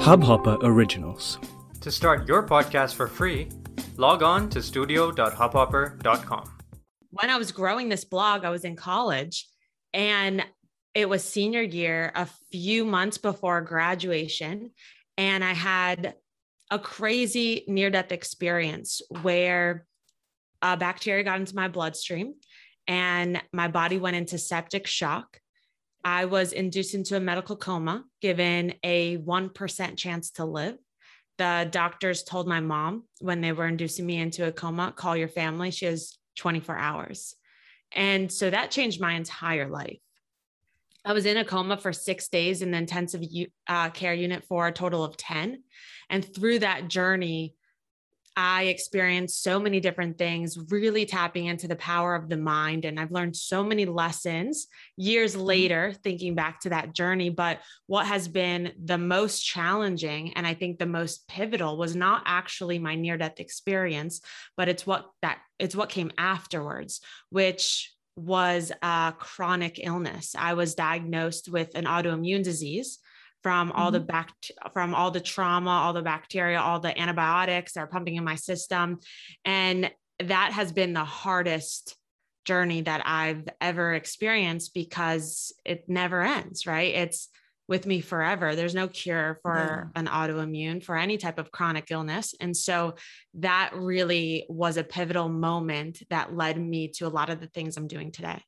Hubhopper Originals. To start your podcast for free, log on to studio.hubhopper.com. When I was growing this blog, I was in college and it was senior year, a few months before graduation. And I had a crazy near death experience where a bacteria got into my bloodstream and my body went into septic shock. I was induced into a medical coma, given a 1% chance to live. The doctors told my mom when they were inducing me into a coma, call your family. She has 24 hours. And so that changed my entire life. I was in a coma for six days in the intensive uh, care unit for a total of 10. And through that journey, I experienced so many different things, really tapping into the power of the mind. And I've learned so many lessons years mm-hmm. later, thinking back to that journey. But what has been the most challenging and I think the most pivotal was not actually my near death experience, but it's what that it's what came afterwards, which was a chronic illness. I was diagnosed with an autoimmune disease from all mm-hmm. the back from all the trauma, all the bacteria, all the antibiotics that are pumping in my system. And that has been the hardest journey that I've ever experienced because it never ends, right? It's with me forever. There's no cure for yeah. an autoimmune for any type of chronic illness. And so that really was a pivotal moment that led me to a lot of the things I'm doing today.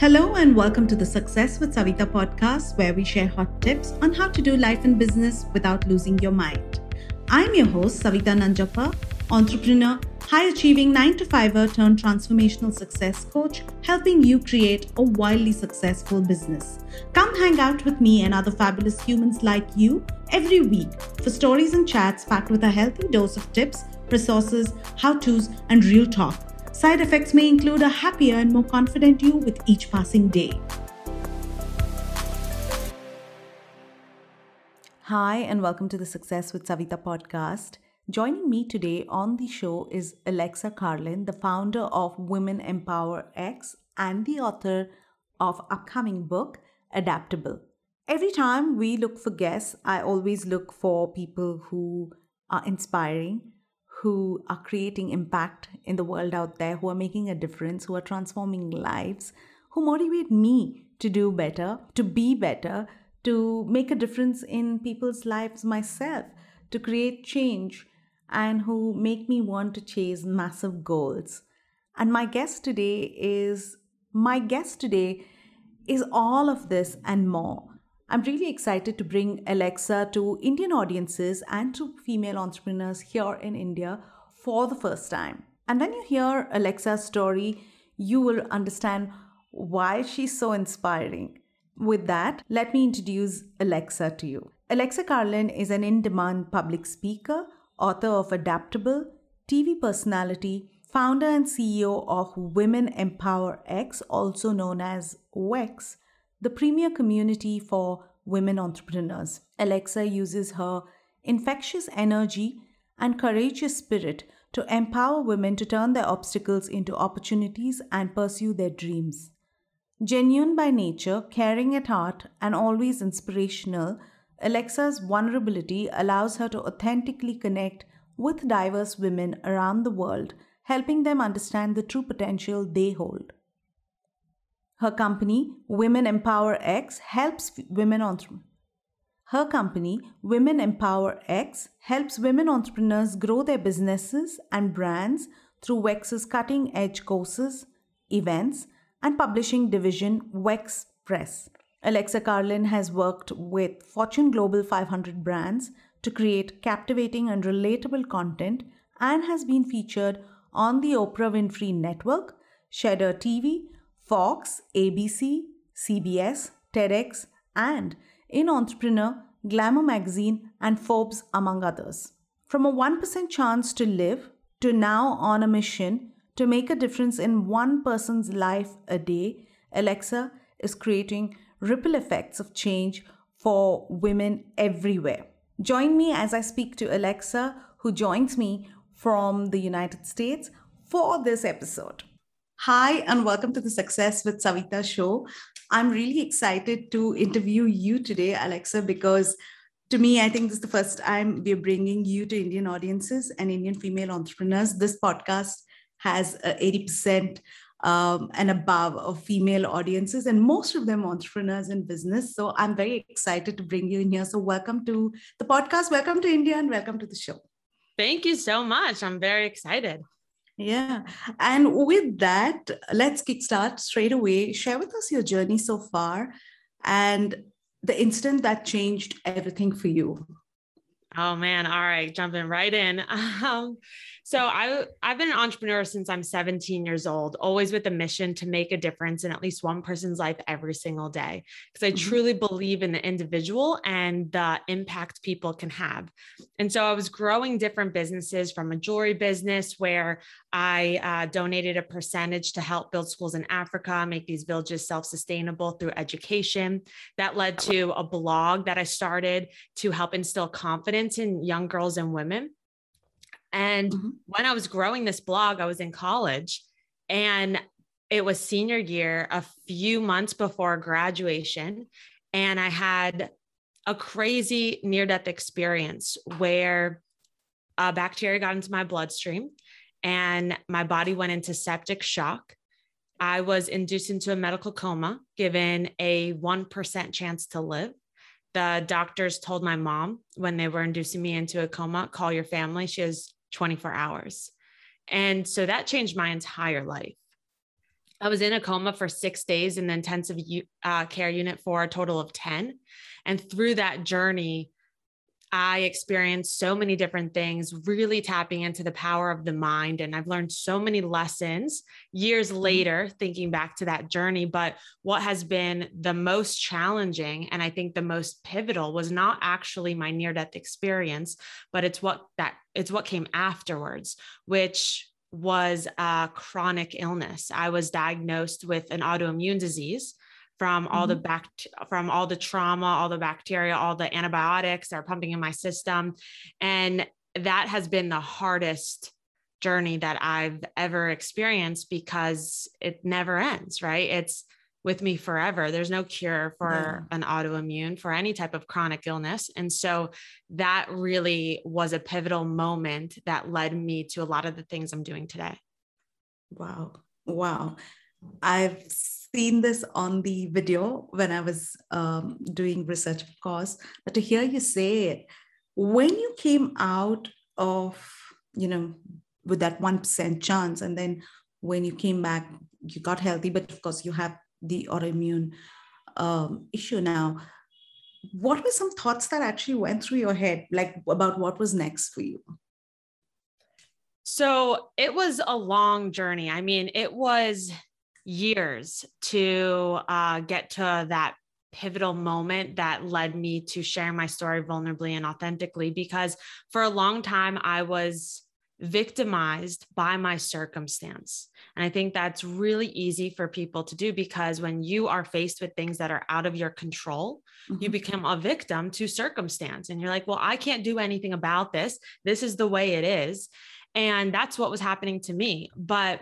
Hello, and welcome to the Success with Savita podcast, where we share hot tips on how to do life and business without losing your mind. I'm your host, Savita Nanjappa, entrepreneur, high achieving 9 to 5er turned transformational success coach, helping you create a wildly successful business. Come hang out with me and other fabulous humans like you every week for stories and chats packed with a healthy dose of tips, resources, how to's, and real talk Side effects may include a happier and more confident you with each passing day. Hi, and welcome to the Success with Savita podcast. Joining me today on the show is Alexa Carlin, the founder of Women Empower X and the author of upcoming book Adaptable. Every time we look for guests, I always look for people who are inspiring, who are creating impact in the world out there, who are making a difference, who are transforming lives, who motivate me to do better, to be better, to make a difference in people's lives myself, to create change, and who make me want to chase massive goals. And my guest today is my guest today is all of this and more. I'm really excited to bring Alexa to Indian audiences and to female entrepreneurs here in India for the first time. And when you hear Alexa's story, you will understand why she's so inspiring. With that, let me introduce Alexa to you. Alexa Carlin is an in demand public speaker, author of Adaptable, TV personality, founder and CEO of Women Empower X, also known as WEX, the premier community for women entrepreneurs. Alexa uses her infectious energy and courageous spirit to empower women to turn their obstacles into opportunities and pursue their dreams. Genuine by nature, caring at heart, and always inspirational, Alexa's vulnerability allows her to authentically connect with diverse women around the world, helping them understand the true potential they hold. Her company, Women Empower X, helps women entrepreneurs. Her company, Women Empower X, helps women entrepreneurs grow their businesses and brands through WEX's cutting edge courses, events, and publishing division, WEX Press. Alexa Carlin has worked with Fortune Global 500 brands to create captivating and relatable content and has been featured on the Oprah Winfrey Network, Cheddar TV, Fox, ABC, CBS, TEDx, and in Entrepreneur, Glamour Magazine, and Forbes, among others. From a 1% chance to live to now on a mission to make a difference in one person's life a day, Alexa is creating ripple effects of change for women everywhere. Join me as I speak to Alexa, who joins me from the United States for this episode. Hi, and welcome to the Success with Savita show. I'm really excited to interview you today, Alexa, because to me, I think this is the first time we're bringing you to Indian audiences and Indian female entrepreneurs. This podcast has 80% um, and above of female audiences, and most of them entrepreneurs in business. So I'm very excited to bring you in here. So, welcome to the podcast. Welcome to India and welcome to the show. Thank you so much. I'm very excited. Yeah. And with that, let's kickstart straight away. Share with us your journey so far and the incident that changed everything for you. Oh man, all right, jumping right in. Um, so I I've been an entrepreneur since I'm 17 years old, always with a mission to make a difference in at least one person's life every single day because I mm-hmm. truly believe in the individual and the impact people can have. And so I was growing different businesses from a jewelry business where I uh, donated a percentage to help build schools in Africa, make these villages self-sustainable through education. That led to a blog that I started to help instill confidence in young girls and women and mm-hmm. when I was growing this blog, I was in college and it was senior year, a few months before graduation. And I had a crazy near death experience where a bacteria got into my bloodstream and my body went into septic shock. I was induced into a medical coma, given a 1% chance to live. The doctors told my mom when they were inducing me into a coma, call your family. She has 24 hours. And so that changed my entire life. I was in a coma for six days in the intensive uh, care unit for a total of 10. And through that journey, I experienced so many different things, really tapping into the power of the mind. And I've learned so many lessons years mm-hmm. later, thinking back to that journey. But what has been the most challenging and I think the most pivotal was not actually my near death experience, but it's what that it's what came afterwards, which was a chronic illness. I was diagnosed with an autoimmune disease from all mm-hmm. the back from all the trauma all the bacteria all the antibiotics are pumping in my system. And that has been the hardest journey that i've ever experienced because it never ends right? It's with me forever. There's no cure for yeah. an autoimmune for any type of chronic illness. And so that really was a pivotal moment that led me to a lot of the things i'm doing today. Wow. Wow. I've seen this on the video when I was um, doing research, of course, but to hear you say it, when you came out of, you know, with that 1% chance, and then when you came back, you got healthy, but of course, you have the autoimmune um, issue now. What were some thoughts that actually went through your head, like about what was next for you? So it was a long journey. I mean, it was years to uh, get to that pivotal moment that led me to share my story vulnerably and authentically because for a long time I was victimized by my circumstance. And I think that's really easy for people to do because when you are faced with things that are out of your control, mm-hmm. you become a victim to circumstance. And you're like, well, I can't do anything about this. This is the way it is. And that's what was happening to me. But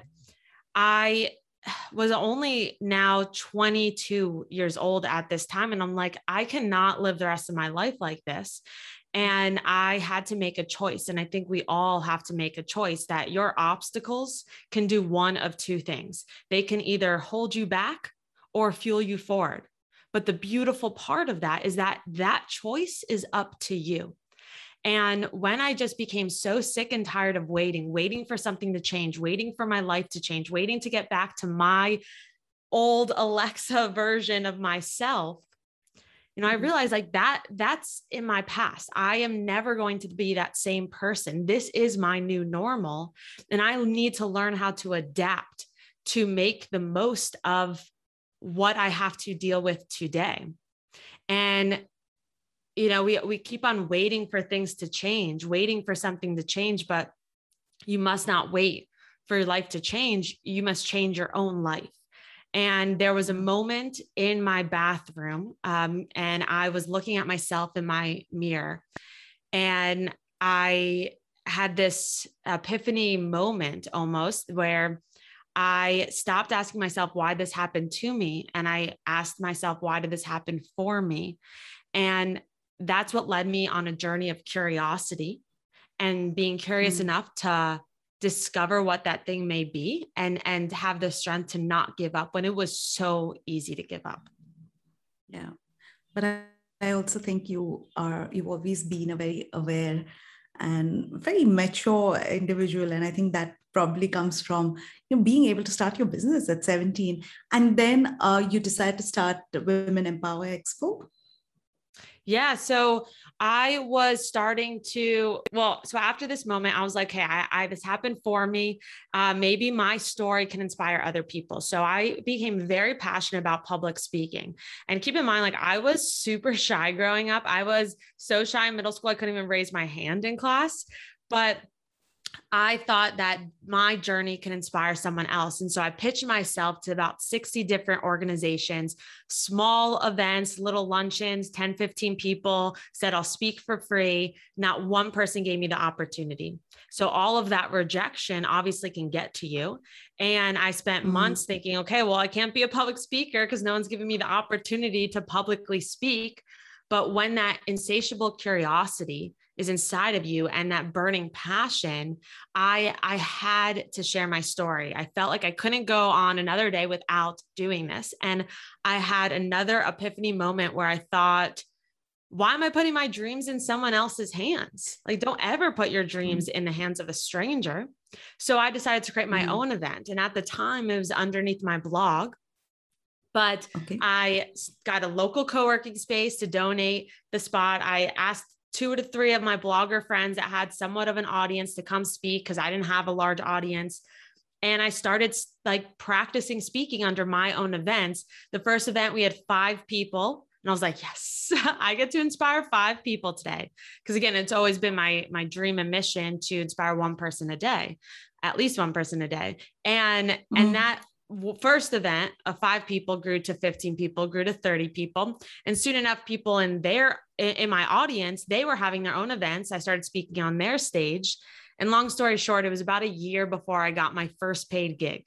I was only now 22 years old at this time. And I'm like, I cannot live the rest of my life like this. And I had to make a choice. And I think we all have to make a choice that your obstacles can do one of two things they can either hold you back or fuel you forward. But the beautiful part of that is that that choice is up to you. And when I just became so sick and tired of waiting, waiting for something to change, waiting for my life to change, waiting to get back to my old Alexa version of myself, you know, I mm-hmm. realized like that, that's in my past. I am never going to be that same person. This is my new normal. And I need to learn how to adapt to make the most of what I have to deal with today. And you know we we keep on waiting for things to change waiting for something to change but you must not wait for your life to change you must change your own life and there was a moment in my bathroom um, and i was looking at myself in my mirror and i had this epiphany moment almost where I stopped asking myself why this happened to me. And I asked myself, why did this happen for me? And that's what led me on a journey of curiosity and being curious mm-hmm. enough to discover what that thing may be and and have the strength to not give up when it was so easy to give up. Yeah. But i, I also think you are you've always been a very aware and very mature individual. And i think that probably comes from you know being able to start your business at 17 and then uh, you decide to start women empower expo yeah. So I was starting to, well, so after this moment, I was like, hey, I, I this happened for me. Uh, maybe my story can inspire other people. So I became very passionate about public speaking. And keep in mind, like I was super shy growing up. I was so shy in middle school, I couldn't even raise my hand in class. But I thought that my journey can inspire someone else. And so I pitched myself to about 60 different organizations, small events, little luncheons, 10, 15 people, said, I'll speak for free. Not one person gave me the opportunity. So all of that rejection obviously can get to you. And I spent mm-hmm. months thinking, okay, well, I can't be a public speaker because no one's giving me the opportunity to publicly speak. But when that insatiable curiosity is inside of you and that burning passion i i had to share my story i felt like i couldn't go on another day without doing this and i had another epiphany moment where i thought why am i putting my dreams in someone else's hands like don't ever put your dreams mm-hmm. in the hands of a stranger so i decided to create my mm-hmm. own event and at the time it was underneath my blog but okay. I got a local co working space to donate the spot. I asked two to three of my blogger friends that had somewhat of an audience to come speak because I didn't have a large audience. And I started like practicing speaking under my own events. The first event, we had five people. And I was like, yes, I get to inspire five people today. Because again, it's always been my my dream and mission to inspire one person a day, at least one person a day. And mm-hmm. and that first event of five people grew to 15 people grew to 30 people. And soon enough people in their in my audience they were having their own events. I started speaking on their stage. And long story short it was about a year before i got my first paid gig.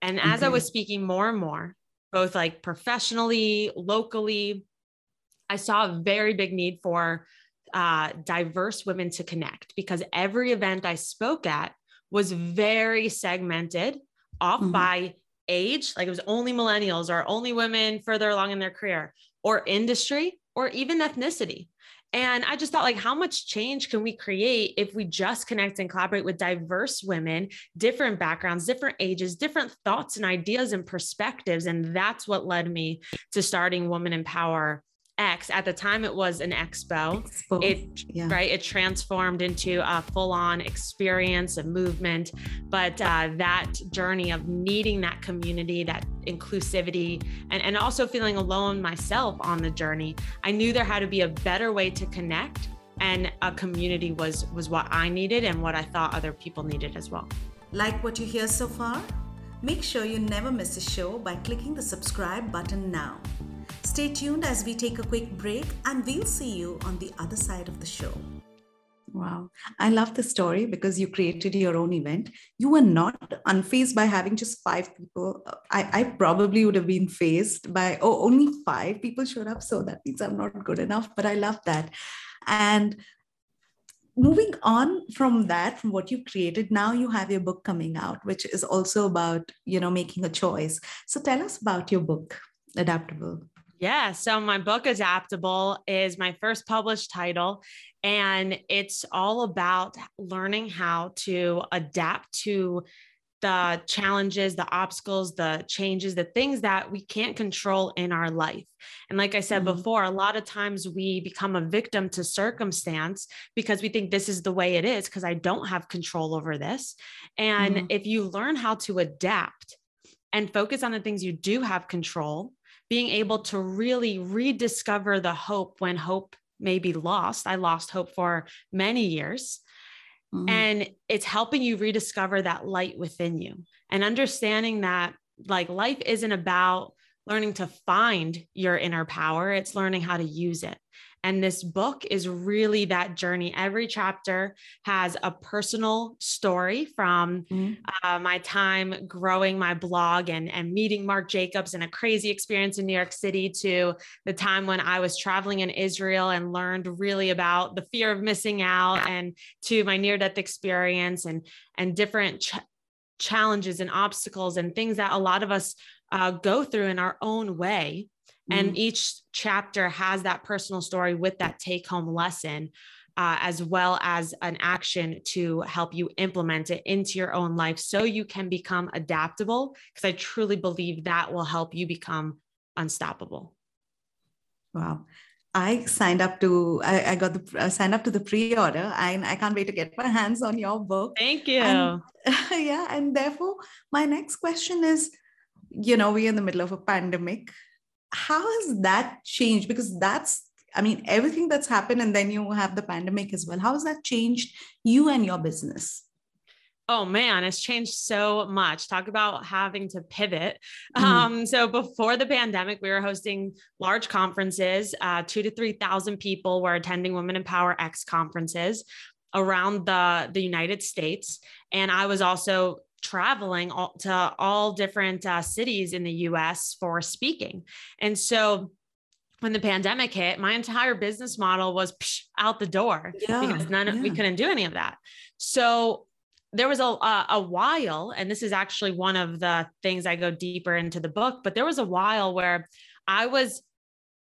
And as okay. i was speaking more and more both like professionally locally i saw a very big need for uh, diverse women to connect because every event i spoke at was very segmented off mm-hmm. by age, like it was only millennials or only women further along in their career, or industry, or even ethnicity. And I just thought, like, how much change can we create if we just connect and collaborate with diverse women, different backgrounds, different ages, different thoughts and ideas and perspectives? And that's what led me to starting Woman Empower X. At the time, it was an expo. expo. It yeah. right. It transformed into a full-on experience, a movement. But uh, that journey of needing that community, that inclusivity, and and also feeling alone myself on the journey, I knew there had to be a better way to connect, and a community was was what I needed and what I thought other people needed as well. Like what you hear so far? Make sure you never miss a show by clicking the subscribe button now. Stay tuned as we take a quick break and we'll see you on the other side of the show. Wow. I love the story because you created your own event. You were not unfazed by having just five people. I, I probably would have been fazed by, oh, only five people showed up. So that means I'm not good enough. But I love that. And moving on from that, from what you've created, now you have your book coming out, which is also about, you know, making a choice. So tell us about your book, Adaptable. Yeah. So my book, Adaptable, is my first published title. And it's all about learning how to adapt to the challenges, the obstacles, the changes, the things that we can't control in our life. And like I said mm-hmm. before, a lot of times we become a victim to circumstance because we think this is the way it is because I don't have control over this. And mm-hmm. if you learn how to adapt and focus on the things you do have control, being able to really rediscover the hope when hope may be lost. I lost hope for many years. Mm-hmm. And it's helping you rediscover that light within you and understanding that like life isn't about learning to find your inner power, it's learning how to use it. And this book is really that journey. Every chapter has a personal story from mm-hmm. uh, my time growing my blog and, and meeting Marc Jacobs and a crazy experience in New York City to the time when I was traveling in Israel and learned really about the fear of missing out and to my near death experience and, and different ch- challenges and obstacles and things that a lot of us uh, go through in our own way. Mm-hmm. And each chapter has that personal story with that take home lesson. Uh, as well as an action to help you implement it into your own life so you can become adaptable. Because I truly believe that will help you become unstoppable. Wow. I signed up to I, I got the signed up to the pre-order and I can't wait to get my hands on your book. Thank you. And, yeah, and therefore my next question is, you know, we're in the middle of a pandemic. How has that changed? Because that's I mean, everything that's happened, and then you have the pandemic as well. How has that changed you and your business? Oh man, it's changed so much. Talk about having to pivot. Mm-hmm. Um, so before the pandemic, we were hosting large conferences. Uh, two to three thousand people were attending Women Empower X conferences around the the United States, and I was also traveling all, to all different uh, cities in the U.S. for speaking. And so when the pandemic hit, my entire business model was psh, out the door yeah, because none of, we couldn't do any of that. So there was a, a, a while, and this is actually one of the things I go deeper into the book, but there was a while where I was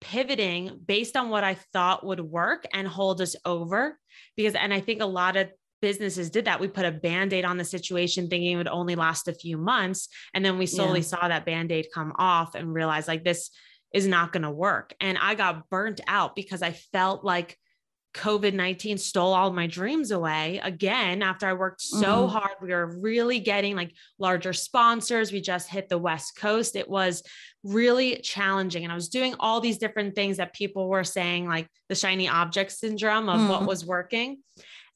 pivoting based on what I thought would work and hold us over. Because, and I think a lot of businesses did that. We put a band aid on the situation thinking it would only last a few months. And then we slowly yeah. saw that band aid come off and realized like this is not going to work. And I got burnt out because I felt like COVID 19 stole all my dreams away again after I worked so mm-hmm. hard. We were really getting like larger sponsors. We just hit the West Coast. It was really challenging. And I was doing all these different things that people were saying, like the shiny object syndrome of mm-hmm. what was working.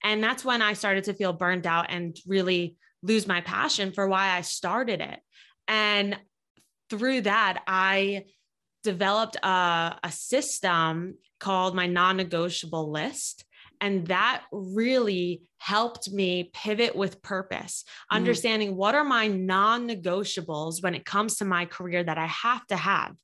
And that's when I started to feel burned out and really lose my passion for why I started it. And through that, I developed a, a system called my non negotiable list. And that really helped me pivot with purpose, mm. understanding what are my non negotiables when it comes to my career that I have to have.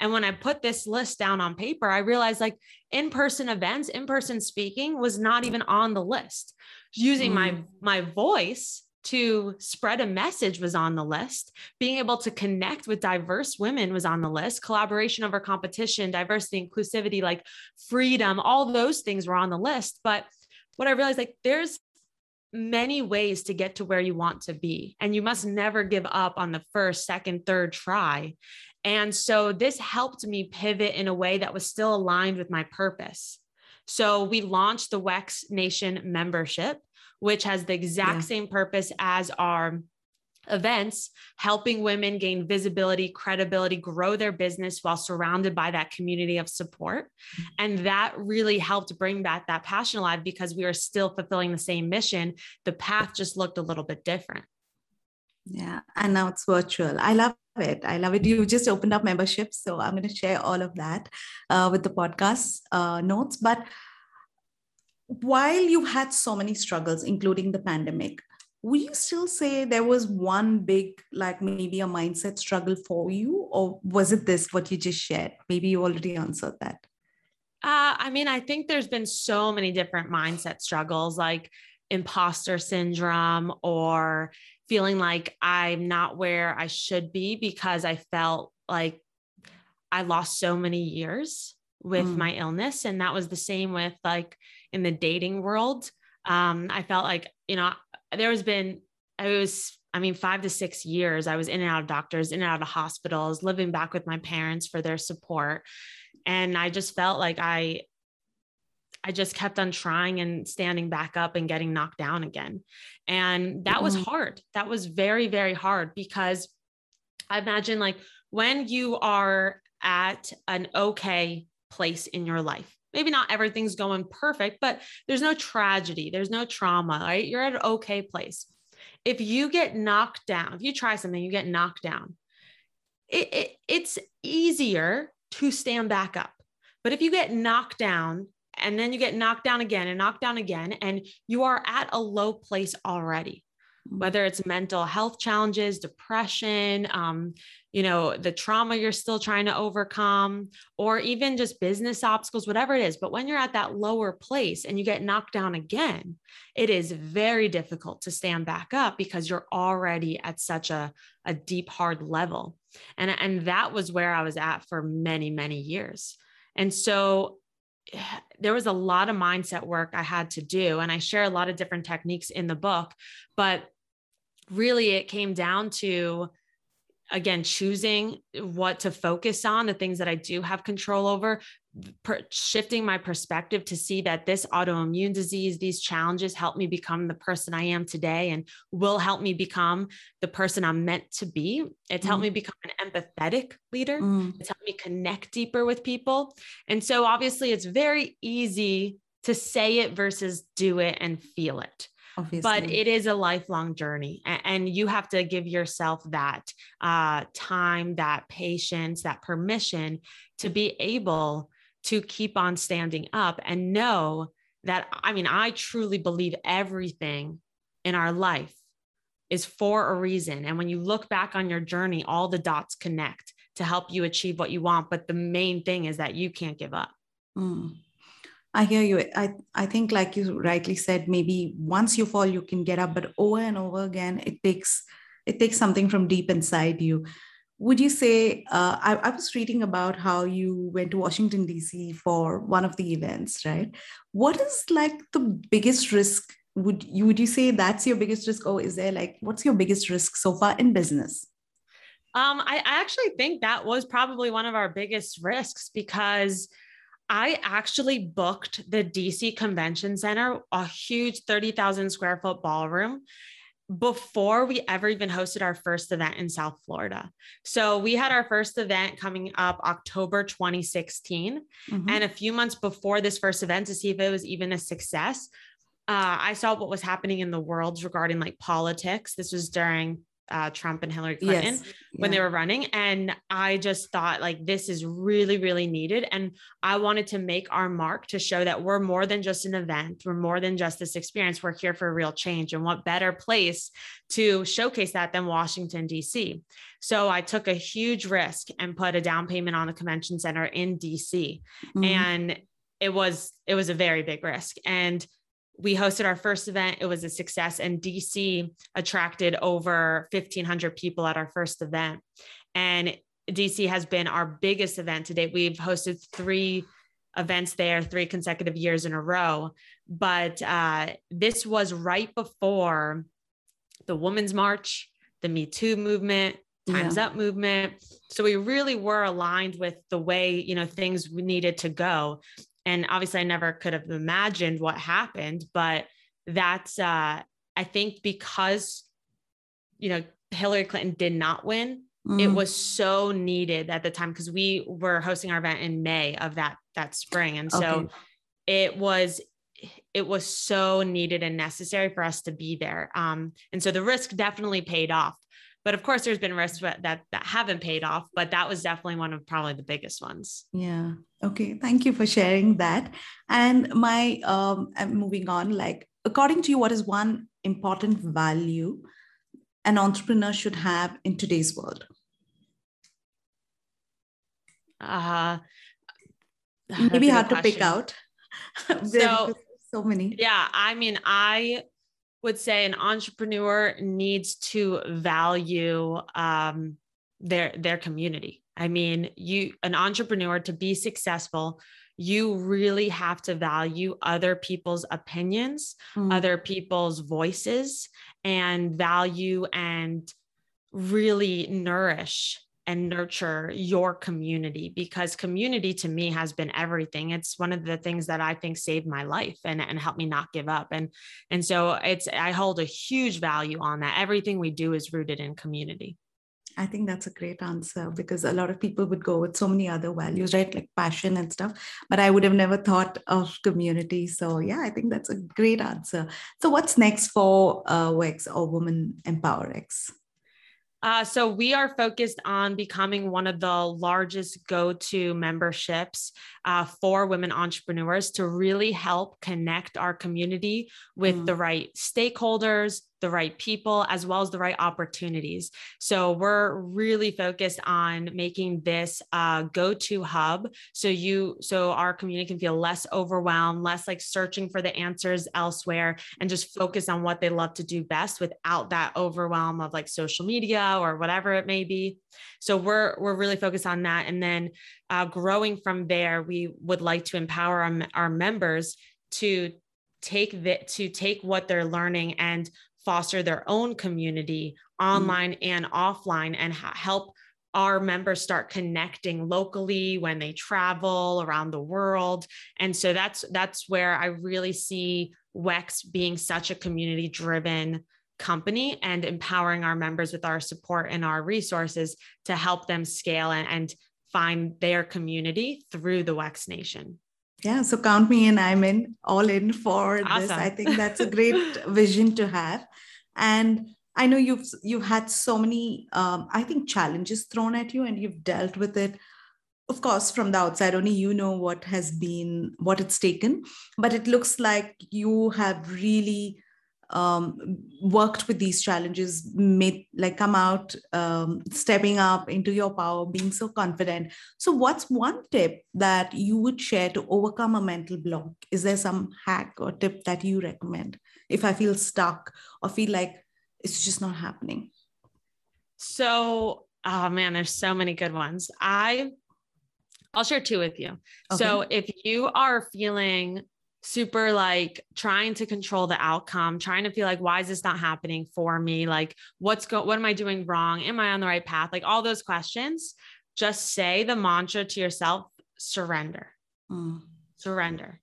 And when I put this list down on paper, I realized like in person events, in person speaking was not even on the list. Using mm. my, my voice to spread a message was on the list. Being able to connect with diverse women was on the list. Collaboration over competition, diversity, inclusivity, like freedom, all those things were on the list. But what I realized, like, there's many ways to get to where you want to be, and you must never give up on the first, second, third try. And so this helped me pivot in a way that was still aligned with my purpose. So we launched the WEX Nation membership which has the exact yeah. same purpose as our events, helping women gain visibility, credibility, grow their business while surrounded by that community of support. Mm-hmm. And that really helped bring back that passion alive because we are still fulfilling the same mission. The path just looked a little bit different. Yeah. And now it's virtual. I love it. I love it. You just opened up membership. So I'm going to share all of that uh, with the podcast uh, notes. But while you've had so many struggles, including the pandemic, would you still say there was one big, like maybe a mindset struggle for you? Or was it this, what you just shared? Maybe you already answered that. Uh, I mean, I think there's been so many different mindset struggles like imposter syndrome or feeling like I'm not where I should be because I felt like I lost so many years with mm. my illness. And that was the same with like in the dating world. Um, I felt like, you know, there has been, I was, I mean, five to six years, I was in and out of doctors, in and out of hospitals, living back with my parents for their support. And I just felt like I, I just kept on trying and standing back up and getting knocked down again. And that was mm-hmm. hard. That was very, very hard because I imagine like when you are at an okay place in your life, maybe not everything's going perfect, but there's no tragedy, there's no trauma, right? You're at an okay place. If you get knocked down, if you try something, you get knocked down, it, it, it's easier to stand back up But if you get knocked down and then you get knocked down again and knocked down again, and you are at a low place already. Whether it's mental health challenges, depression, um, you know, the trauma you're still trying to overcome, or even just business obstacles, whatever it is. But when you're at that lower place and you get knocked down again, it is very difficult to stand back up because you're already at such a, a deep, hard level. And, and that was where I was at for many, many years. And so there was a lot of mindset work I had to do. And I share a lot of different techniques in the book, but really it came down to again choosing what to focus on the things that i do have control over per- shifting my perspective to see that this autoimmune disease these challenges help me become the person i am today and will help me become the person i'm meant to be it's mm. helped me become an empathetic leader mm. it's helped me connect deeper with people and so obviously it's very easy to say it versus do it and feel it Obviously. But it is a lifelong journey, and you have to give yourself that uh, time, that patience, that permission to be able to keep on standing up and know that. I mean, I truly believe everything in our life is for a reason. And when you look back on your journey, all the dots connect to help you achieve what you want. But the main thing is that you can't give up. Mm. I hear you. I, I think, like you rightly said, maybe once you fall, you can get up, but over and over again, it takes it takes something from deep inside you. Would you say? Uh, I, I was reading about how you went to Washington D.C. for one of the events, right? What is like the biggest risk? Would you would you say that's your biggest risk, or is there like what's your biggest risk so far in business? Um, I, I actually think that was probably one of our biggest risks because I actually booked the DC Convention Center, a huge 30,000 square foot ballroom before we ever even hosted our first event in South Florida. So we had our first event coming up October 2016. Mm-hmm. And a few months before this first event to see if it was even a success, uh, I saw what was happening in the world regarding like politics. This was during uh, Trump and Hillary Clinton yes. when yeah. they were running. And I just thought like this is really, really needed. And I wanted to make our mark to show that we're more than just an event. We're more than just this experience. We're here for real change. And what better place to showcase that than Washington, D.C. So I took a huge risk and put a down payment on the convention center in DC. Mm-hmm. And it was it was a very big risk. And we hosted our first event. It was a success, and DC attracted over 1,500 people at our first event. And DC has been our biggest event to date. We've hosted three events there, three consecutive years in a row. But uh, this was right before the Women's March, the Me Too movement, Time's yeah. Up movement. So we really were aligned with the way you know things needed to go and obviously i never could have imagined what happened but that's uh i think because you know hillary clinton did not win mm. it was so needed at the time because we were hosting our event in may of that that spring and so okay. it was it was so needed and necessary for us to be there um and so the risk definitely paid off but of course there's been risks that, that haven't paid off but that was definitely one of probably the biggest ones. Yeah. Okay. Thank you for sharing that. And my um I'm moving on like according to you what is one important value an entrepreneur should have in today's world? Uh maybe hard to pick out. So so many. Yeah i mean i would say an entrepreneur needs to value um, their their community. I mean, you an entrepreneur to be successful, you really have to value other people's opinions, mm. other people's voices, and value and really nourish and nurture your community because community to me has been everything it's one of the things that i think saved my life and, and helped me not give up and and so it's i hold a huge value on that everything we do is rooted in community I think that's a great answer because a lot of people would go with so many other values, right? Like passion and stuff. But I would have never thought of community. So, yeah, I think that's a great answer. So, what's next for uh, WEX or Women Empower X? Uh, so we are focused on becoming one of the largest go-to memberships uh, for women entrepreneurs to really help connect our community with mm. the right stakeholders, the right people as well as the right opportunities. So we're really focused on making this a go-to hub so you so our community can feel less overwhelmed, less like searching for the answers elsewhere and just focus on what they love to do best without that overwhelm of like social media or whatever it may be. So we're we're really focused on that and then uh, growing from there we would like to empower our, our members to take that to take what they're learning and foster their own community mm. online and offline and ha- help our members start connecting locally when they travel around the world and so that's that's where i really see wex being such a community driven company and empowering our members with our support and our resources to help them scale and, and find their community through the wex nation yeah so count me in i'm in all in for awesome. this. I think that's a great vision to have. And i know you've you've had so many um, i think challenges thrown at you and you've dealt with it of course from the outside only. You know what has been what it's taken but it looks like you have really um, worked with these challenges, made like come out, um, stepping up into your power, being so confident. So, what's one tip that you would share to overcome a mental block? Is there some hack or tip that you recommend if I feel stuck or feel like it's just not happening? So, oh man, there's so many good ones. I I'll share two with you. Okay. So, if you are feeling super like trying to control the outcome, trying to feel like, why is this not happening for me? Like, what's go, what am I doing wrong? Am I on the right path? Like all those questions, just say the mantra to yourself, surrender, mm. surrender,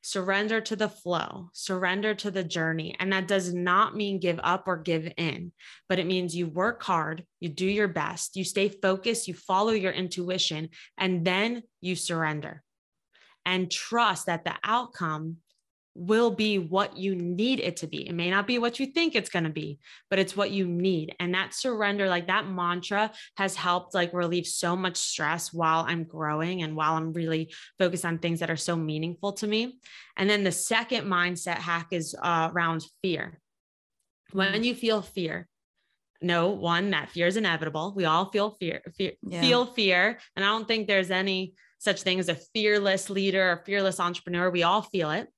surrender to the flow, surrender to the journey. And that does not mean give up or give in, but it means you work hard, you do your best, you stay focused, you follow your intuition, and then you surrender and trust that the outcome will be what you need it to be. It may not be what you think it's going to be, but it's what you need. And that surrender, like that mantra has helped like relieve so much stress while I'm growing and while I'm really focused on things that are so meaningful to me. And then the second mindset hack is uh, around fear. When you feel fear, no one that fear is inevitable. We all feel fear, fear yeah. feel fear, and I don't think there's any such thing as a fearless leader or fearless entrepreneur. We all feel it.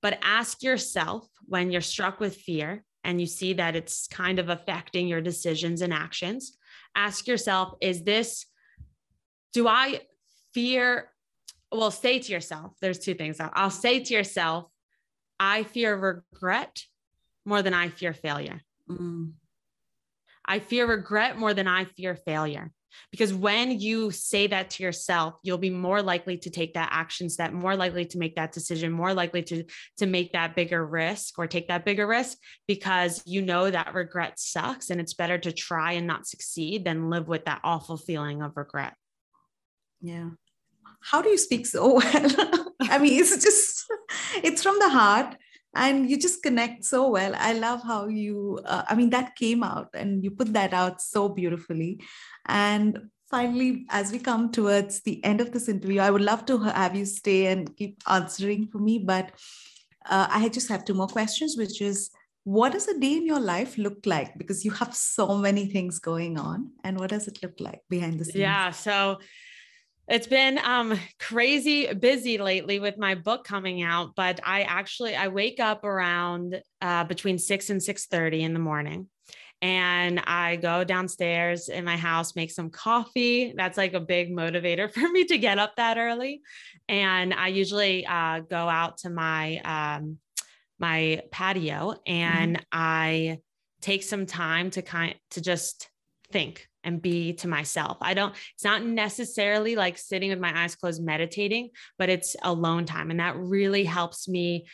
But ask yourself when you're struck with fear and you see that it's kind of affecting your decisions and actions, ask yourself, is this, do I fear? Well, say to yourself, there's two things. I'll say to yourself, I fear regret more than I fear failure. Mm. I fear regret more than I fear failure. Because when you say that to yourself, you'll be more likely to take that action step, more likely to make that decision, more likely to, to make that bigger risk or take that bigger risk because you know that regret sucks and it's better to try and not succeed than live with that awful feeling of regret. Yeah. How do you speak so well? I mean, it's just, it's from the heart and you just connect so well. I love how you uh, i mean that came out and you put that out so beautifully. And finally as we come towards the end of this interview i would love to have you stay and keep answering for me. But uh, i just have two more questions which is what does a day in your life look like? Because you have so many things going on. And what does it look like behind the scenes? Yeah so it's been um, crazy busy lately with my book coming out, but I actually I wake up around uh, between six and six thirty in the morning, and I go downstairs in my house, make some coffee. That's like a big motivator for me to get up that early, and I usually uh, go out to my um, my patio and mm-hmm. I take some time to kind to just think and be to myself. I don't, it's not necessarily like sitting with my eyes closed meditating, but it's alone time. And that really helps me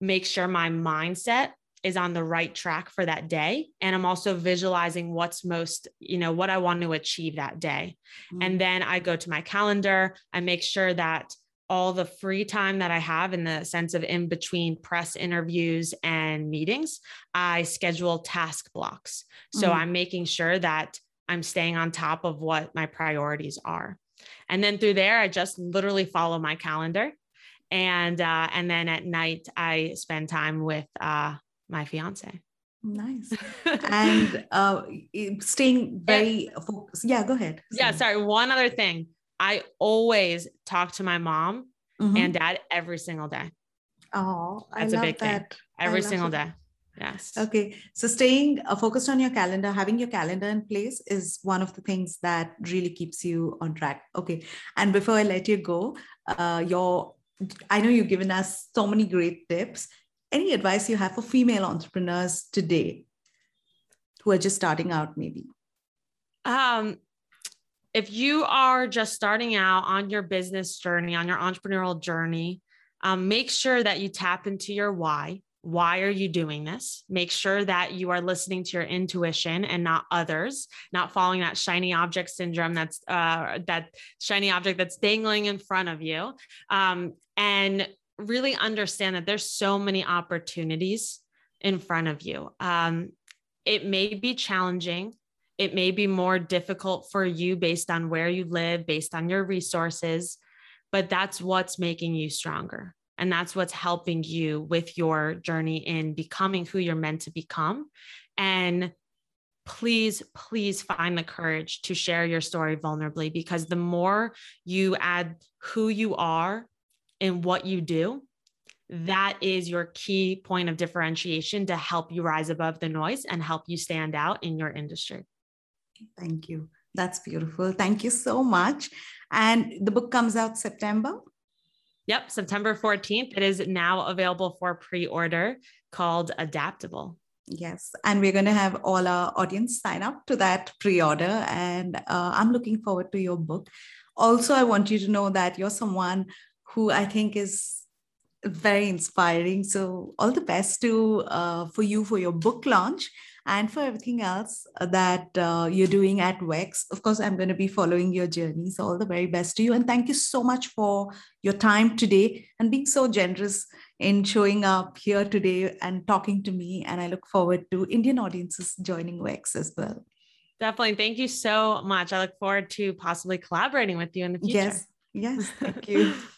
make sure my mindset is on the right track for that day. And I'm also visualizing what's most, you know, what I want to achieve that day. Mm-hmm. And then I go to my calendar, I make sure that all the free time that I have in the sense of in between press interviews and meetings, I schedule task blocks. So mm. I'm making sure that I'm staying on top of what my priorities are. And then through there, I just literally follow my calendar. And uh, and then at night, I spend time with uh, my fiance. Nice. and uh, staying very focused. Yeah, go ahead. Yeah, sorry. One other thing. I always talk to my mom mm-hmm. and dad every single day. Oh, that's a big that. thing. Every single day. Yes. Okay. So staying uh, focused on your calendar, having your calendar in place is one of the things that really keeps you on track. Okay. And before I let you go, uh, your I know you've given us so many great tips. Any advice you have for female entrepreneurs today who are just starting out, maybe? Um, if you are just starting out on your business journey, on your entrepreneurial journey, um, make sure that you tap into your why. Why are you doing this? Make sure that you are listening to your intuition and not others, not following that shiny object syndrome that's uh, that shiny object that's dangling in front of you. Um, and really understand that there's so many opportunities in front of you. Um, it may be challenging it may be more difficult for you based on where you live, based on your resources, but that's what's making you stronger. And that's what's helping you with your journey in becoming who you're meant to become. And please, please find the courage to share your story vulnerably because the more you add who you are and what you do, that is your key point of differentiation to help you rise above the noise and help you stand out in your industry. Thank you. That's beautiful. Thank you so much. And the book comes out September? Yep, September 14th. It is now available for pre order called Adaptable. Yes. And we're going to have all our audience sign up to that pre order. And uh, I'm looking forward to your book. Also, I want you to know that you're someone who I think is very inspiring. So, all the best to uh, for you for your book launch and for everything else uh, that uh, you're doing at Wex. Of course, I'm going to be following your journey. So, all the very best to you. And thank you so much for your time today and being so generous in showing up here today and talking to me. And I look forward to Indian audiences joining Wex as well. Definitely. Thank you so much. I look forward to possibly collaborating with you in the future. Yes. Yes. Thank you.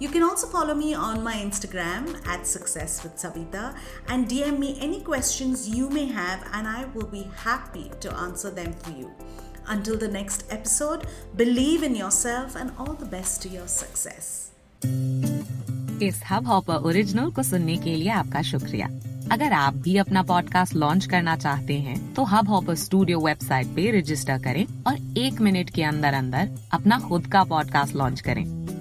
You can also follow me on my Instagram at Success with Savita and DM me any questions you may have, and I will be happy to answer them for you. Until the next episode, believe in yourself and all the best to your success. इस hub hopper original को सुनने के लिए आपका शुक्रिया अगर आप भी अपना पॉडकास्ट लॉन्च करना चाहते हैं तो हब हॉपर स्टूडियो वेबसाइट पे रजिस्टर करें और एक मिनट के अंदर अंदर अपना खुद का पॉडकास्ट लॉन्च करें